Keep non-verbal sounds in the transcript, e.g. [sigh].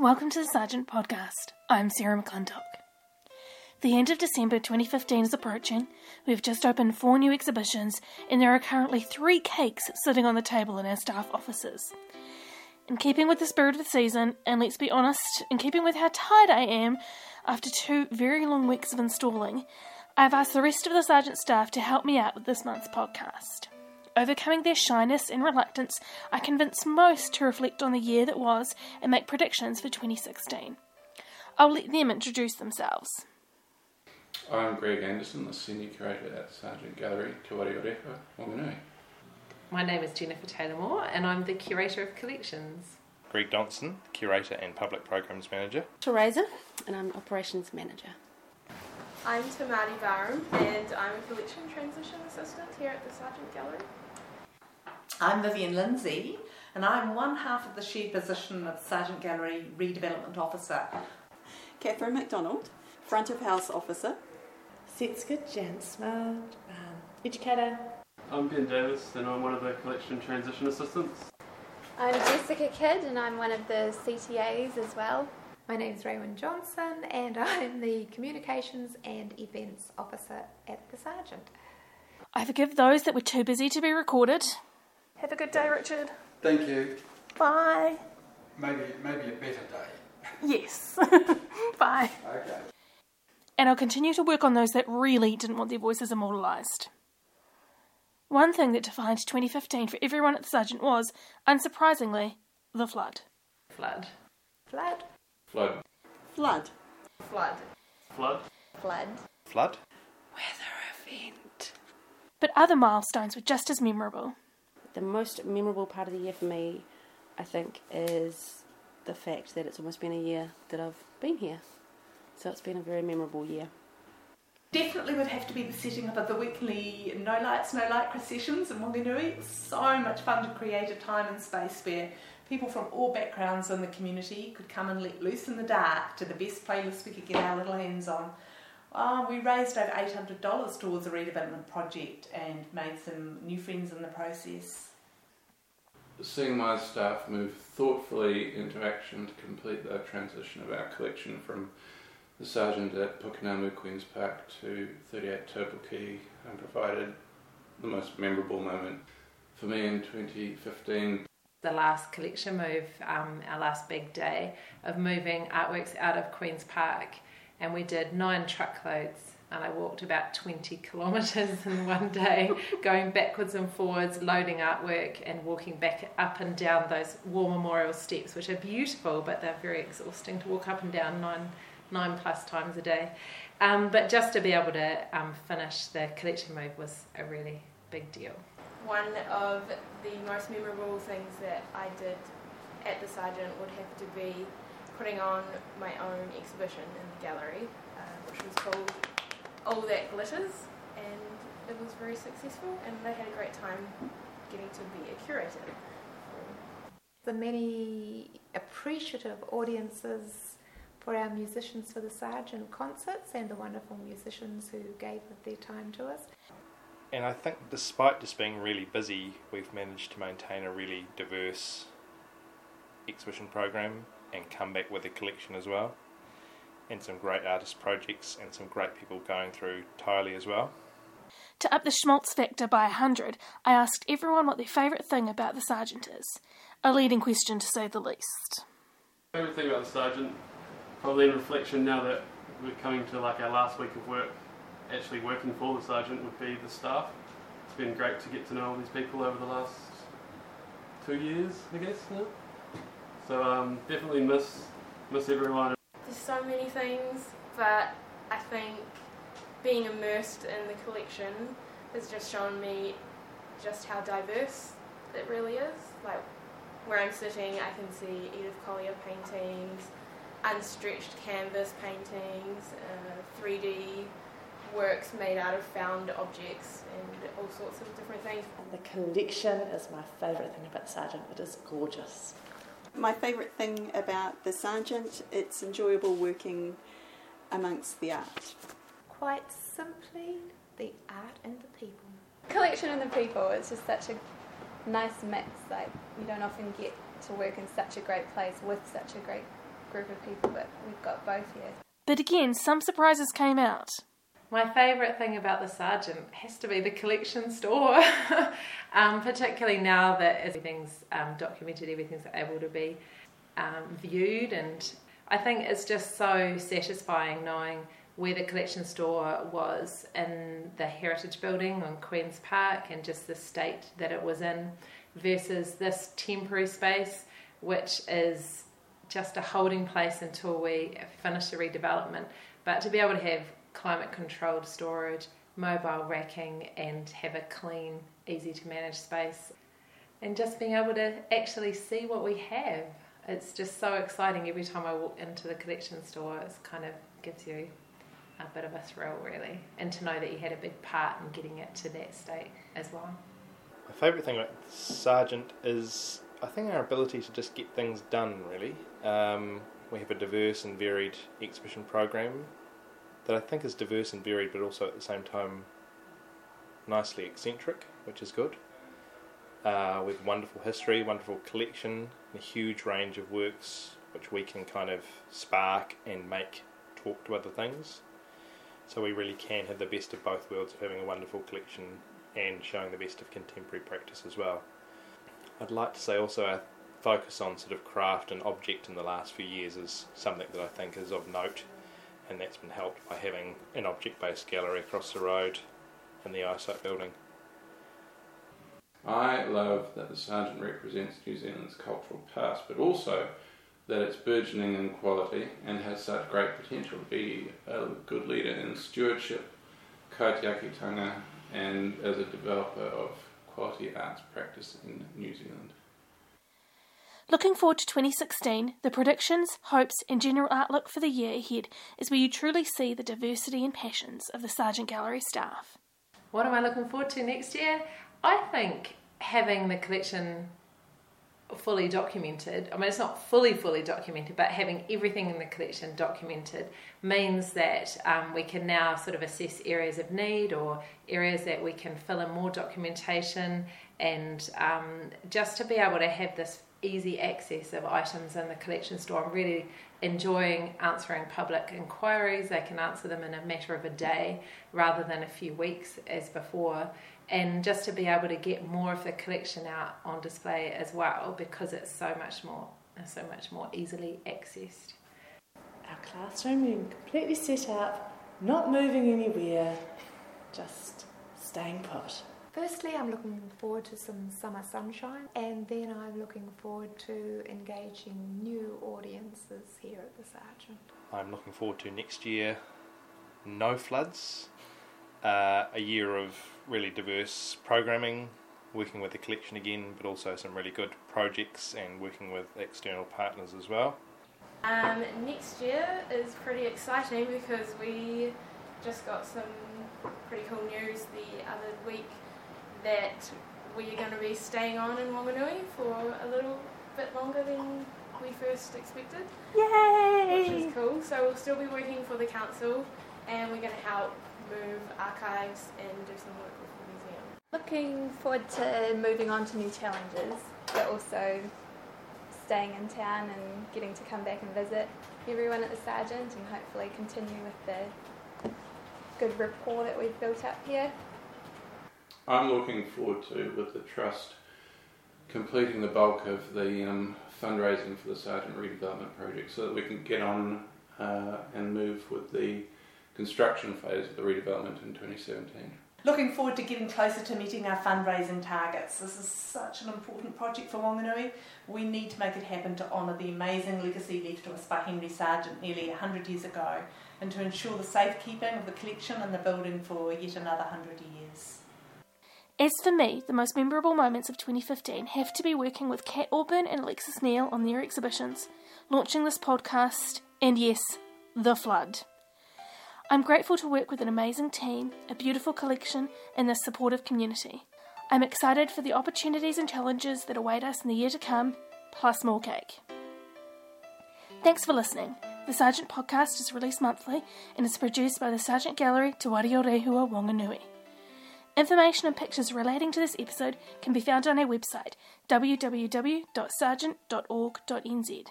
Welcome to the Sarjeant Podcast. I'm Sarah McClintock. The end of December 2015 is approaching. We've just opened four new exhibitions, and there are currently three cakes sitting on the table in our staff offices. In keeping with the spirit of the season, and let's be honest, in keeping with how tired I am after two very long weeks of installing, I've asked the rest of the Sarjeant staff to help me out with this month's podcast. Overcoming their shyness and reluctance, I convinced most to reflect on the year that was and make predictions for 2016. I'll let them introduce themselves. I'm Greg Anderson, the Senior Curator at Sarjeant Gallery, Te Whare o Rehua, Wanganui. My name is Jennifer Taylor Moore, and I'm the Curator of Collections. Greg Donson, Curator and Public Programs Manager. Teresa, and I'm Operations Manager. I'm Tamari Barum, and I'm a Collection Transition Assistant here at the Sarjeant Gallery. I'm Vivian Lindsay, and I'm one half of the shared position of Sarjeant Gallery Redevelopment Officer. Catherine McDonald, Front of House Officer. Setska Jansma, um, Educator. I'm Ben Davis, and I'm one of the Collection Transition Assistants. I'm Jessica Kidd, and I'm one of the CTAs as well. My name is Raywin Johnson, and [laughs] I'm the Communications and Events Officer at the Sarjeant. I forgive those that were too busy to be recorded. Have a good day, Richard. Thank you. Bye. Maybe maybe a better day. Yes. [laughs] Bye. Okay. And I'll continue to work on those that really didn't want their voices immortalised. One thing that defined 2015 for everyone at the Sarjeant was, unsurprisingly, the flood. Flood. Flood. Flood. Flood. Flood. Flood. Flood. Flood. Weather event. But other milestones were just as memorable. The most memorable part of the year for me, I think, is the fact that it's almost been a year that I've been here. So it's been a very memorable year. Definitely would have to be the setting up of the weekly No Lights, No Lycra sessions in Wanganui. It's so much fun to create a time and space where people from all backgrounds in the community could come and let loose in the dark to the best playlist we could get our little hands on. Oh, we raised over $800 towards a redevelopment project and made some new friends in the process. Seeing my staff move thoughtfully into action to complete the transition of our collection from the Sarjeant at Pukenamu Queen's Park to 38 Taupo Quay and provided the most memorable moment for me in 2015. The last collection move, um, our last big day of moving artworks out of Queen's Park, and we did nine truckloads. And I walked about 20 [laughs] kilometres in one day, going backwards and forwards, loading artwork, and walking back up and down those war memorial steps, which are beautiful, but they're very exhausting to walk up and down nine nine plus times a day. Um, but just to be able to um, finish the collection move was a really big deal. One of the most memorable things that I did at the Sarjeant would have to be putting on my own exhibition in the gallery, uh, which was called All That Glitters, and it was very successful, and I had a great time getting to be a curator. The many appreciative audiences for our musicians for the Sarjeant concerts and the wonderful musicians who gave their time to us. And I think despite just being really busy, we've managed to maintain a really diverse exhibition program and come back with a collection as well. And some great artist projects and some great people going through Tylee as well. To up the schmaltz factor by a hundred, I asked everyone what their favourite thing about the Sarjeant is. A leading question to say the least. Favourite thing about the Sarjeant, probably in reflection now that we're coming to like our last week of work, actually working for the Sarjeant would be the staff. It's been great to get to know all these people over the last two years, I guess. Yeah? So um, definitely miss miss everyone. There's so many things, but I think being immersed in the collection has just shown me just how diverse it really is. Like where I'm sitting, I can see Edith Collier paintings, unstretched canvas paintings, uh, 3D works made out of found objects, and all sorts of different things. The collection is my favourite thing about the Sarjeant. It is gorgeous. My favourite thing about the Sarjeant, it's enjoyable working amongst the art. Quite simply, the art and the people. Collection and the people, it's just such a nice mix. Like, you don't often get to work in such a great place with such a great group of people, but we've got both here. But again, some surprises came out. My favourite thing about the Sarjeant has to be the collection store, [laughs] um, particularly now that everything's um, documented, everything's able to be um, viewed, and I think it's just so satisfying knowing where the collection store was in the heritage building on Queen's Park and just the state that it was in versus this temporary space, which is just a holding place until we finish the redevelopment. But to be able to have climate controlled storage, mobile racking, and have a clean, easy to manage space, and just being able to actually see what we have. It's just so exciting every time I walk into the collection store. It kind of gives you a bit of a thrill, really, and to know that you had a big part in getting it to that state as well. My favourite thing about Sarjeant is, I think, our ability to just get things done, really. Um, we have a diverse and varied exhibition program that I think is diverse and varied, but also at the same time nicely eccentric, which is good. Uh, with wonderful history, wonderful collection, a huge range of works which we can kind of spark and make talk to other things. So we really can have the best of both worlds of having a wonderful collection and showing the best of contemporary practice as well. I'd like to say also our focus on sort of craft and object in the last few years is something that I think is of note, and that's been helped by having an object based gallery across the road in the i-SITE building. I love that the Sarjeant represents New Zealand's cultural past, but also that it's burgeoning in quality and has such great potential to be a good leader in stewardship, kaitiakitanga, and as a developer of quality arts practice in New Zealand. Looking forward to 2016, the predictions, hopes, and general outlook for the year ahead is where you truly see the diversity and passions of the Sarjeant Gallery staff. What am I looking forward to next year? I think having the collection fully documented, I mean, it's not fully, fully documented, but having everything in the collection documented means that um, we can now sort of assess areas of need or areas that we can fill in more documentation and um, just to be able to have this easy access of items in the collection store. I'm really enjoying answering public inquiries. They can answer them in a matter of a day rather than a few weeks as before. And just to be able to get more of the collection out on display as well because it's so much more so much more easily accessed. Our classroom being completely set up, not moving anywhere, just staying put. Firstly, I'm looking forward to some summer sunshine, and then I'm looking forward to engaging new audiences here at the Sarjeant. I'm looking forward to next year no floods, uh, a year of really diverse programming, working with the collection again, but also some really good projects and working with external partners as well. Um, next year is pretty exciting because we just got some pretty cool news the other week that we're going to be staying on in Wanganui for a little bit longer than we first expected. Yay! Which is cool. So we'll still be working for the council and we're going to help move archives and do some work with the museum. Looking forward to moving on to new challenges, but also staying in town and getting to come back and visit everyone at the Sarjeant and hopefully continue with the good rapport that we've built up here. I'm looking forward to, with the Trust, completing the bulk of the um, fundraising for the Sarjeant redevelopment project so that we can get on uh, and move with the construction phase of the redevelopment in 2017. Looking forward to getting closer to meeting our fundraising targets. This is such an important project for Wanganui. We need to make it happen to honour the amazing legacy left to us by Henry Sarjeant nearly 100 years ago and to ensure the safekeeping of the collection and the building for yet another 100 years. As for me, the most memorable moments of 2015 have to be working with Cat Auburn and Alexis Neal on their exhibitions, launching this podcast, and yes, The Flood. I'm grateful to work with an amazing team, a beautiful collection, and this supportive community. I'm excited for the opportunities and challenges that await us in the year to come, plus more cake. Thanks for listening. The Sarjeant podcast is released monthly and is produced by the Sarjeant Gallery Te Whare o Rehua Wanganui. Information and pictures relating to this episode can be found on our website www.sarjeant.org.nz.